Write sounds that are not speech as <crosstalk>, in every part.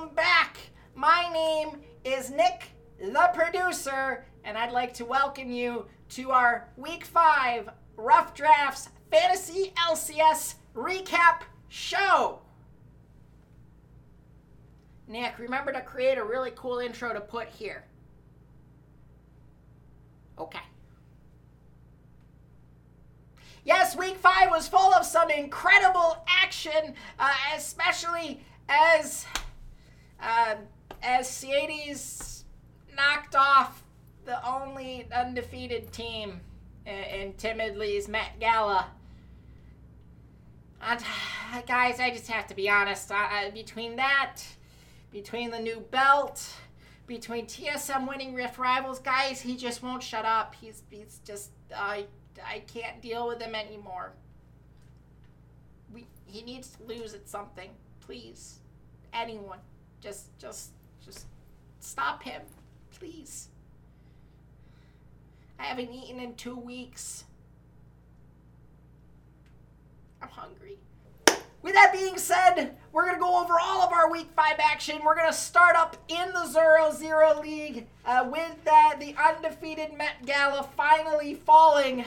welcome back. My name is Nick, the producer, and I'd like to welcome you to our Week 5 Rough Drafts Fantasy LCS Recap Show. Nick, remember to create a really cool intro to put here. Okay. Yes, week five was full of some incredible action, uh, especially as uh, as Ciades knocked off the only undefeated team in, Timidly's Met Gala. And, <sighs> guys, I just have to be honest. Between that, between the new belt, between TSM winning Rift Rivals, guys, he just won't shut up. He's he's just I I can't deal with him anymore. We he needs to lose at something, please anyone. Just, just, just stop him, please. I haven't eaten in two weeks. I'm hungry. With that being said, we're going to go over all of our Week 5 action. We're going to start up in the Zero Zero League uh, with that, the undefeated Met Gala finally falling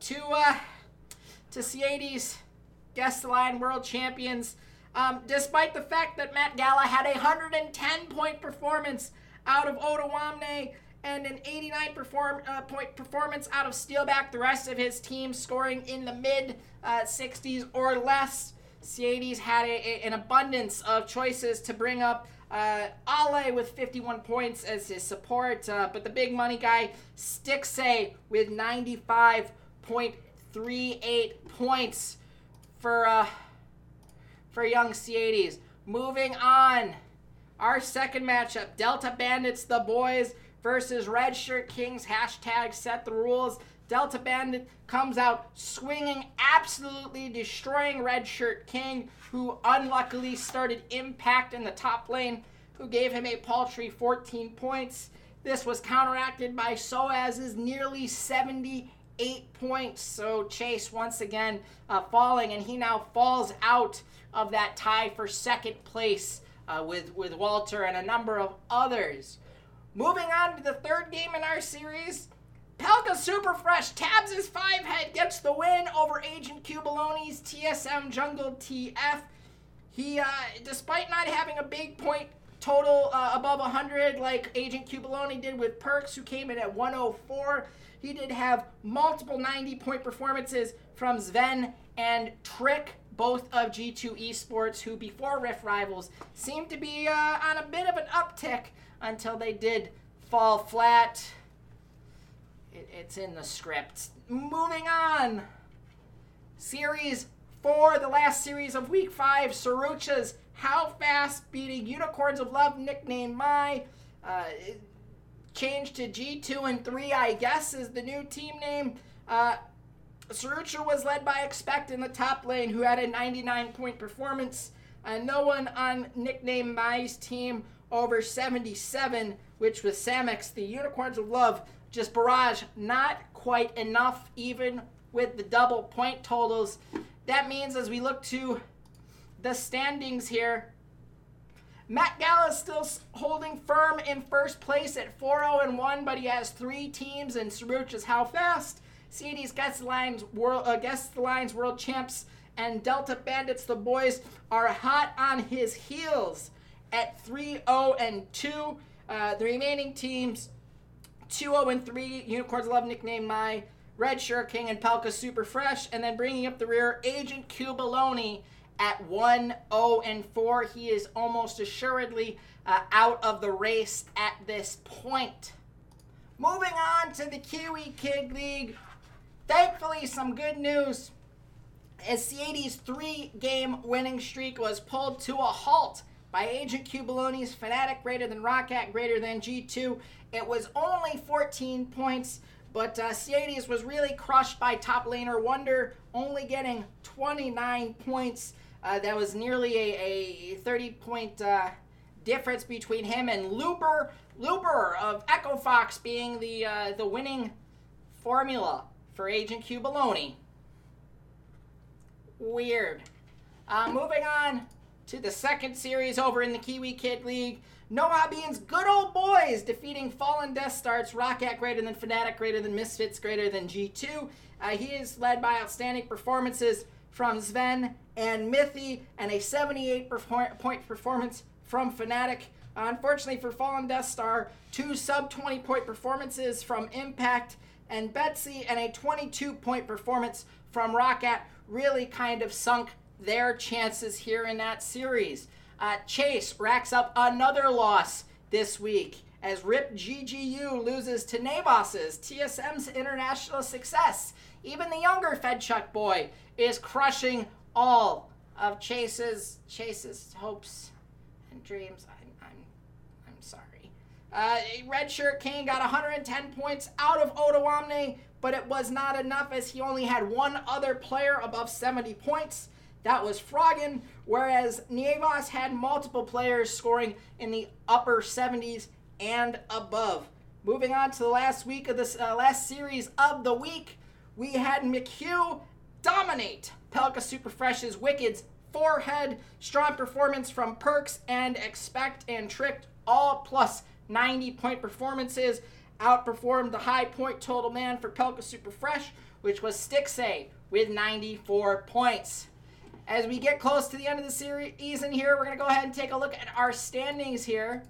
to, uh, to Ciades guest line world champions. Um, despite the fact that Matt Gala had a 110 point performance out of Odoamne and an 89 perform, uh, point performance out of Steelback, the rest of his team scoring in the mid uh, 60s or less. Ciades had a, a, an abundance of choices to bring up. Uh, Ale with 51 points as his support, uh, but the big money guy, Stixxay, with 95.38 points for uh, for young Ciades. Moving on, our second matchup: Delta Bandits, the boys versus Red Shirt Kings. Hashtag set the rules. Delta Bandit comes out swinging, absolutely destroying Red Shirt King, who unluckily started Impact in the top lane, who gave him a paltry 14 points. This was counteracted by Soaz's nearly 70 eight points. So Chase once again uh, falling, and he now falls out of that tie for second place uh, with with Walter and a number of others. Moving on to the third game in our series. Pelka Super Fresh tabs his five head, gets the win over Agent Cubaloni's TSM Jungle TF. He, uh, despite not having a big point total uh, above 100 like Agent Cubaloni did with Perkz, who came in at 104, he did have multiple 90 point performances from Sven and Trick, both of G2 Esports, who before Rift Rivals seemed to be uh, on a bit of an uptick until they did fall flat. It, it's in the script. Moving on. Series 4, the last series of Week 5, Sarucha's How Fast beating Unicorns of Love, nicknamed My. Uh, changed to G2 and 3, I guess, is the new team name. Uh, Sarucha was led by Expect in the top lane, who had a 99 point performance. Uh, no one on nickname Mai's team over 77, which was Samex, the Unicorns of Love. Just barrage, not quite enough, even with the double point totals. That means as we look to the standings here, Matt Gala is still holding firm in first place at 4 0 1, but he has three teams, and Sarucha's how fast. Ciades Guest Lines World uh, Guest Lines World Champs and Delta Bandits, the boys, are hot on his heels at 3 0 and 2. Uh, the remaining teams 2 0 and 3. Unicorns Love nickname my Red Shirt King and Pelka Super Fresh, and then bringing up the rear Agent Cubaloni at 1 0 and 4. He is almost assuredly uh, out of the race at this point. Moving on to the Kiwi Kid League. Thankfully, some good news as Ciades' three game winning streak was pulled to a halt by Agent Cubaloni's Fnatic greater than Roccat greater than G2. It was only 14 points, but uh, Ciades was really crushed by top laner Wunder, only getting 29 points. Uh, that was nearly a, a 30 point uh, difference between him and Looper. Looper of Echo Fox being the uh, the winning formula for Agent Q Baloney. Weird. Uh, moving on to the second series over in the Kiwi Kid League. Noah Bean's good old boys defeating Fallen Death Starts, Roccat greater than Fnatic greater than Misfits greater than G2. Uh, he is led by outstanding performances from Sven and Mithy and a 78 perfor- point performance from Fnatic. Uh, unfortunately for Fallen Death Star, two sub 20 point performances from Impact and Betsy and a 22 point performance from Roccat really kind of sunk their chances here in that series. Uh, Chase racks up another loss this week as RIP GGU loses to Navas's TSM's international success. Even the younger Fedchuk boy is crushing all of Chase's Chase's hopes and dreams. I'm I'm, I'm sorry. Uh, Redshirt King got 110 points out of Odoamne, but it was not enough as he only had one other player above 70 points. That was Froggen, whereas Nievas had multiple players scoring in the upper 70s and above. Moving on to the last week of this uh, last series of the week, we had McHugh dominate Pelka Super Fresh's Wicked's forehead. Strong performance from Perkz and Expect and Tricked, all plus 90 point performances. Outperformed the high point total man for Pelka Super Fresh, which was Stixxay with 94 points. As we get close to the end of the series in here, we're going to go ahead and take a look at our standings here.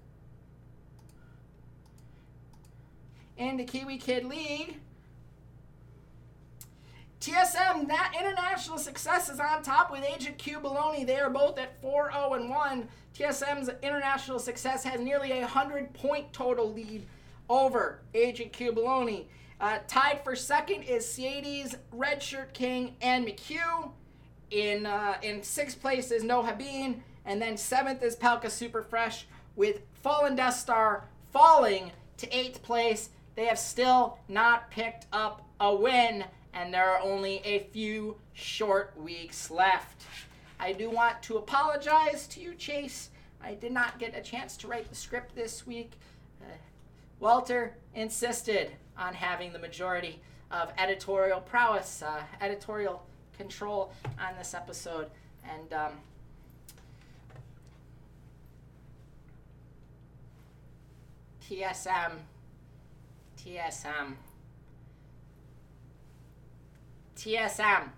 In the Kiwi Kid League, TSM, that international success is on top with Agent Q Baloney. They are both at 4 0 and 1. TSM's international success has nearly a 100 point total lead over Agent Q Baloney. Uh, tied for second is Ciades, Redshirt King, and McHugh. In uh, in sixth place is No Habeen, and then seventh is Pelka Super Fresh, with Fallen Death Star falling to eighth place. They have still not picked up a win, and there are only a few short weeks left. I do want to apologize to you, Chase. I did not get a chance to write the script this week. Uh, Walter insisted on having the majority of editorial prowess, uh, editorial control on this episode. And um, TSM, TSM, TSM.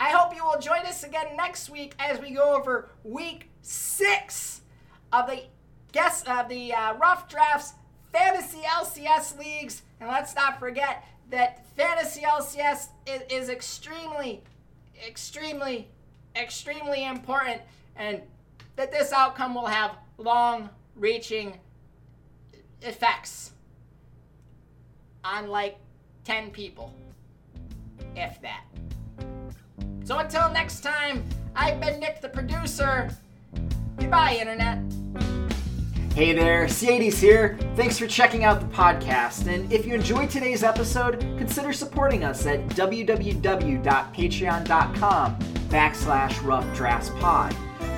I hope you will join us again next week as we go over week six of the guess of the uh, rough drafts fantasy LCS leagues. And let's not forget that fantasy LCS is, is extremely, extremely, extremely important, and that this outcome will have long reaching effects on like 10 people, if that. So until next time, I've been Nick the producer. Goodbye, Internet. Hey there, Ciades here. Thanks for checking out the podcast. And if you enjoyed today's episode, consider supporting us at www.patreon.com backslash rough.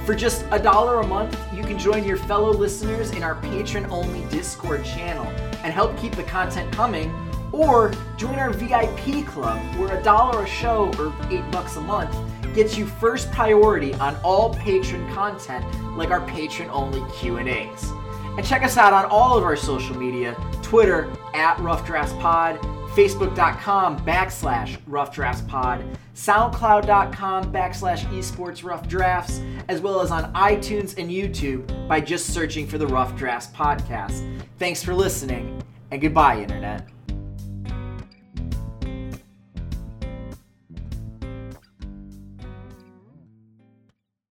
For just a dollar a month, you can join your fellow listeners in our patron only Discord channel and help keep the content coming. Or join our VIP club, where a dollar a show or eight bucks a month gets you first priority on all patron content like our patron only Q&As. And check us out on all of our social media Twitter at Rough Drafts Pod, Facebook.com backslash Rough Drafts Pod, SoundCloud.com backslash Esports Rough Drafts, as well as on iTunes and YouTube by just searching for the Rough Drafts Podcast. Thanks for listening, and goodbye, Internet.